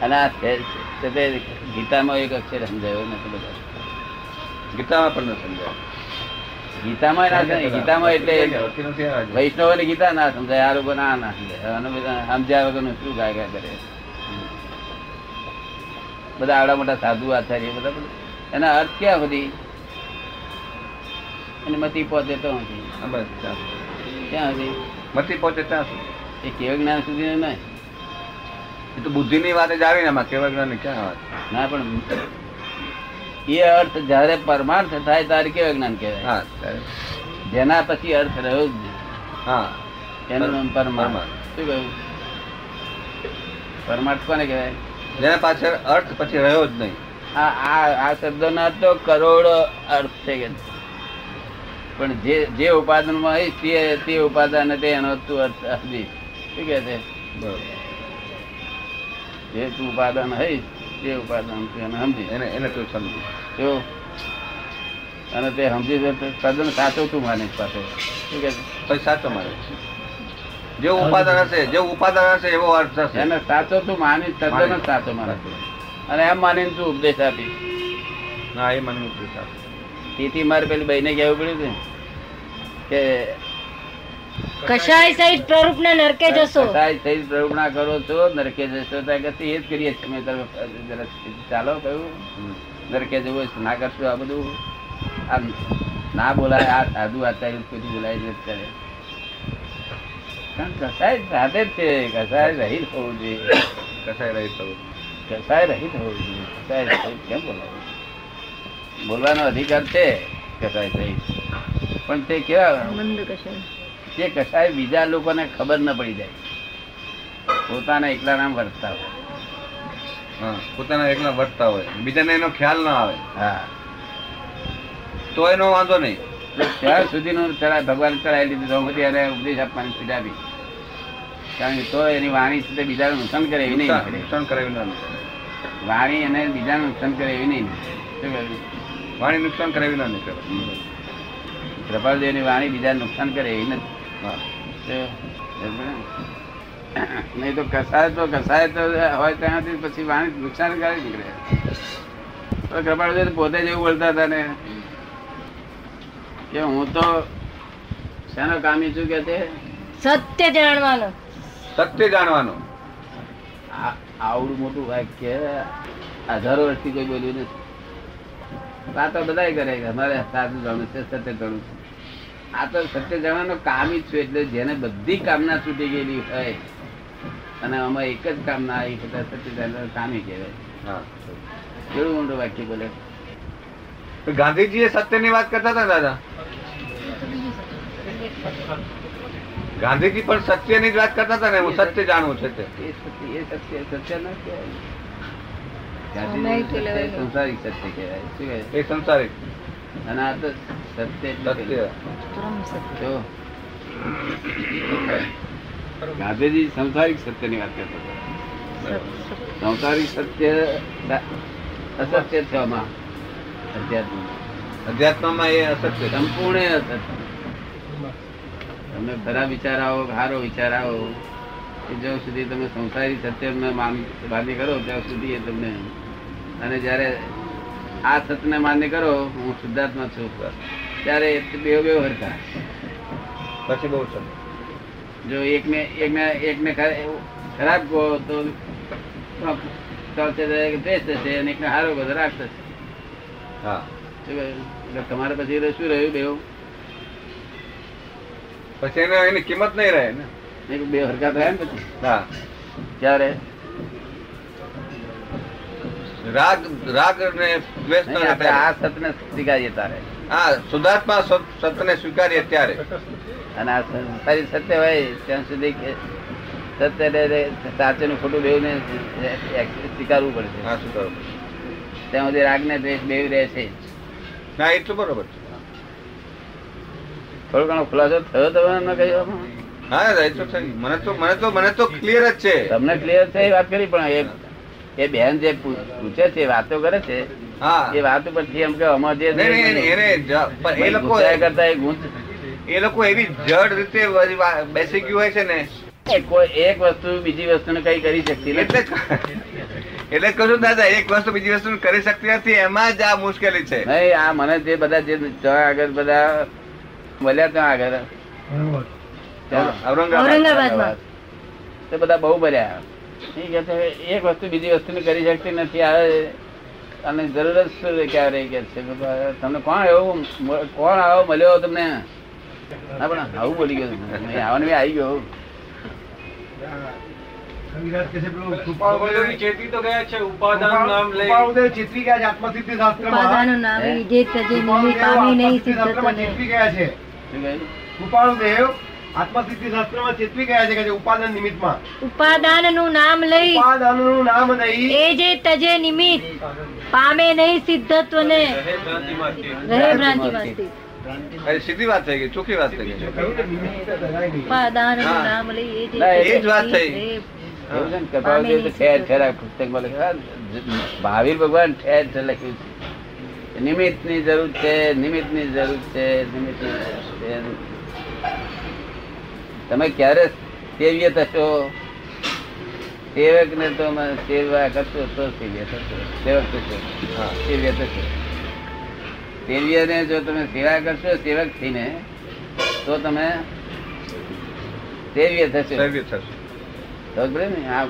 અને આ છે તે ગીતામાં એક અક્ષર સમજાયો નથી બધા. ગીતામાં પણ ન સમજાય. ગીતામાં ના સમજાય. ગીતામાં એટલે વૈષ્ણવ. વૈષ્ણવની ગીતા ના સમજાય આ લોકો ના ના સમજાય વગરનું શું ગાય કરે બધા આવડા મોટા સાધુ આચાર્ય બધા. એના અર્થ ક્યાં બધી અને મતી પહોંચે તો. ક્યાં હતી મતી પહોંચે ત્યાં સુધી એ કેવ જ્ઞાન સુધી નહીં એ તો બુદ્ધિની વાત જ આવી ને એમાં કેવા જ્ઞાન ક્યાં વાત ના પણ એ અર્થ જયારે પરમાર્થ થાય ત્યારે કેવા જ્ઞાન કહેવાય? હા જેના પછી અર્થ રહ્યો જ હા. એનું નામ પરમાર્થ. શું કહ્યું? પરમાર્થ કોને કહેવાય? જેના પાછળ અર્થ પછી રહ્યો જ નહીં. આ આ આ શબ્દના તો કરોડો અર્થ છે કે. પણ જે જે ઉપાદનમાં હોય તે તે ઉપાદાન તે એનો તું અર્થ હજી. શું કે છે? જે તું ઉપાદાન હોય તે ઉપાદાન તું એને સમજી. એને એને તું સમજી. જો અને તે સમજી છે તદ્દન સાચો તું માનીશ પાસે શું કે છે? પછી સાચો મારે જે ઉપાદાન હશે જે ઉપાદાન હશે એવો અર્થ થશે. એને સાચો તું માની તદ્દન. સાચો માનીશ અને એમ માનીને તું ઉપદેશ આપી? ના એ મને ઉપદેશ આપી. તેથી મારે પેલી બહેને કહેવું પડ્યું છે કે કશાય સહિત પ્રરૂપ ને નરકે જશો. કસાય થઈ પ્રવૃત્તિ કરો છો નરકે જશો ત્યાં કે એ જ કરીએ છીએ મેં તરફ ચાલો કહ્યું. નરકે જવું ના કરશું આ બધું. આ ના બોલાય આ સાધુ આચાર્ય પછી બોલાય જ કરે કારણ કસાય સાથે જ છે કસાય રહિત હોવું જોઈએ. કસાય રહીત હોવું કસાય રહિત હોવું જોઈએ કસાય રહિત કેમ બોલાય બોલવાનો અધિકાર છે કસાય સહિત પણ તે કેવા મંદ કશાય. તે કશાય બીજા લોકોને ખબર ન પડી જાય. પોતાના એકલા નામ વર્તતા હોય. પોતાના એકલા વર્તતા હોય. બીજાને એનો ખ્યાલ ના આવે. હા. તો એનો વાંધો નહીં. ત્યાં સુધીનું ચડાય ભગવાન ચડાવી લીધું તો બધી એને ઉપદેશ આપવાની છૂટ કારણ કે તો એની વાણી છે તે બીજાને નુકસાન કરે એવી નહીં નુકસાન કરે. એવી કરાવી ના વાણી એને બીજાને નુકસાન કરે એવી નહીં? વાણી નુકસાન કરાવી ના નીકળે. કૃપાળદેવની વાણી બીજાને નુકસાન કરે એવી નથી? નહીં તો કસાય તો કસાય તો હોય ત્યાંથી પછી વાણી નુકસાનકારી નીકળે. તો કૃપાળદેવ પોતે જ એવું બોલતા હતા ને કે હું તો શેનો કામી છું કે તે? સત્ય જાણવાનો. સત્ય જાણવાનું. આવડું મોટું વાક્ય હજારો વર્ષથી કોઈ બોલ્યું નથી. વાતો બધા કરે અમારે સાચું જાણવું છે સત્ય જાણવું છે. આ તો સત્ય જાણવાનો કામ જ છું એટલે જેને બધી કામના છૂટી ગયેલી હોય અને આમાં એક જ કામના આવી બધા સત્ય જાણવાનું કામી કહેવાય. કેવું મોટું વાક્ય બોલે? ગાંધીજી એ સત્યની વાત કરતા હતા દાદા? ગાંધીજી પણ સત્યની જ વાત કરતા હતા ને હું સત્ય જાણવું છે તે. એ સત્ય એ સત્ય ન કહેવાય. સંસારિક સત્ય કહેવાય શું કહેવાય એ સંસારિક. અને આ તો સત્ય સત્ય. પરમ સત્ય. ગાંધીજી સંસારિક સત્યની વાત કરતા હતા. સંસારિક સત્ય અસત્ય છે આમાં. અધ્યાત્મ. અધ્યાત્મમાં એ અસત્ય છે. સંપૂર્ણ અસત્ય તમને ખરા વિચાર આવો સારો વિચાર આવો કે જ્યાં સુધી તમે સંસારી સત્યને માન- માન્ય કરો ત્યાં સુધી એ તમને અને જ્યારે આ સત્યને માન્ય કરો હું શુદ્ધાત્મા છું. ત્યારે બે બે હરતા પછી બહુ જો એક એકને એક ખરા- ખરાબ કહો તો દ્વેષ થશે અને એકને સારો કહો તો રાગ થશે હા. તમારે પછી શું રહ્યું બેવ પછી એને એની કિંમત નહીં રહે ને. એક બે હરકત રહે ને પછી? હા. ત્યારે રાગ રાગ ને દ્વેષ આ. સતને સ્વીકારીએ તારે. હા સુધાર્થમાં સત- સત્યને સ્વીકારીએ ત્યારે. અને આ સંસારી સત્ય હોય ત્યાં સુધી કે સત્ય સાચું ને ખોટું બેવ ને સ્વીકારવું પડશે. હા કરો ત્યાં સુધી રાગ ને દ્વેષ બેવ રહે છે ના એટલું બરોબર છે. થોડો ઘણો ખુલાસો થયો તમે ન કહ્યું હા એ તો થઈ મને તો મને તો મને તો ક્લિયર જ છે. તમને ક્લિયર છે એ વાત કરી પણ એ એ બેન જે પૂછે છે વાતો કરે છે હા. એ વાત ઉપરથી એમ કે અમાર જે એ લોકો કરતા એ ગુંજ. એ લોકો એવી જડ રીતે બેસી ગયું હોય છે ને. કોઈ એક વસ્તુ બીજી વસ્તુને કઈ કરી શકતી એટલે નથી એટલે કહું છું દાદા એક વસ્તુ બીજી વસ્તુ કરી શકતી નથી એમાં જ આ મુશ્કેલી છે. નહીં આ મને જે બધા જે આગળ બધા મળ્યા ત્યાં આગળ. ઔરંગાબાદ. તે બધા બહુ મળ્યા. કહે છે એક વસ્તુ બીજી વસ્તુ કરી શકતી નથી આ અને જરૂર જ શું છે ક્યારે કે છે? તમને કોણ એવું કોણ આવો મળ્યો તમને? ના પણ આવું બોલી ગયો આવવાનું બી આવી ગયો. કૃપાળુદેવ આત્મસિદ્ધિ શાસ્ત્રમાં નિમિત્ત ચેતવી ગયા છે કે ઉપાદાન નિમિત્તમાં ઉપાદાનનું નામ લઈ ઉપાદાનનું નામ નહીં એ જે તજે નિમિત્ત પામે નહીં સિદ્ધત્વને રહે સ્થિત. સીધી વાત થઈ ગઈ ચોખ્ખી વાત થઈ ગઈ ને નિમિત્ત. ઉપાદાનનું નામ લઈ એ જે ના, વાત થઈ. નિમિત્ત ને. આ ભગવાન ઠેર ઠેર લખ્યું છે નિમિત્તની જરૂર છે નિમિત્તની જરૂર છે નિમિત્તની જરૂર છે. તમે ક્યારે સેવ્ય થશો? સેવક ને તો તમે સેવા કરશો તો સેવ્ય થશો. સેવક થશો. હા. સેવ્ય થશો. સેવ્ય ને જો તમે સેવા કરશો સેવક થઈને તો તમે સેવ્ય થશો. સેવ્ય થશે. ખબર ને આ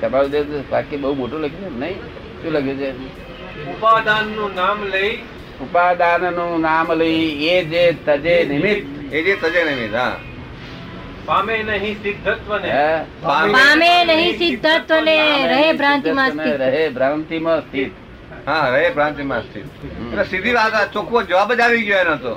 કપાળદેવ તો વાક્ય બહુ મોટું લખ્યું છે નહીં? શું લખ્યું છે? ઉપાદાનનું નામ લઈ ઉપાદાનનું નામ લઈ એ જે તજે નિમિત્ત એ જે તજે નિમિત્ત હા પામે નહીં સિદ્ધત્વને? પામે નહીં સિદ્ધત્વને રહે ભ્રાંતિમાં માં સ્થિત રહે ભ્રાંતિમાં સ્થિત હા રે ભ્રાંતિમાં સ્થિત એટલે સીધી વાત ચોખ્ખો જવાબ જ આવી ગયો એનો તો.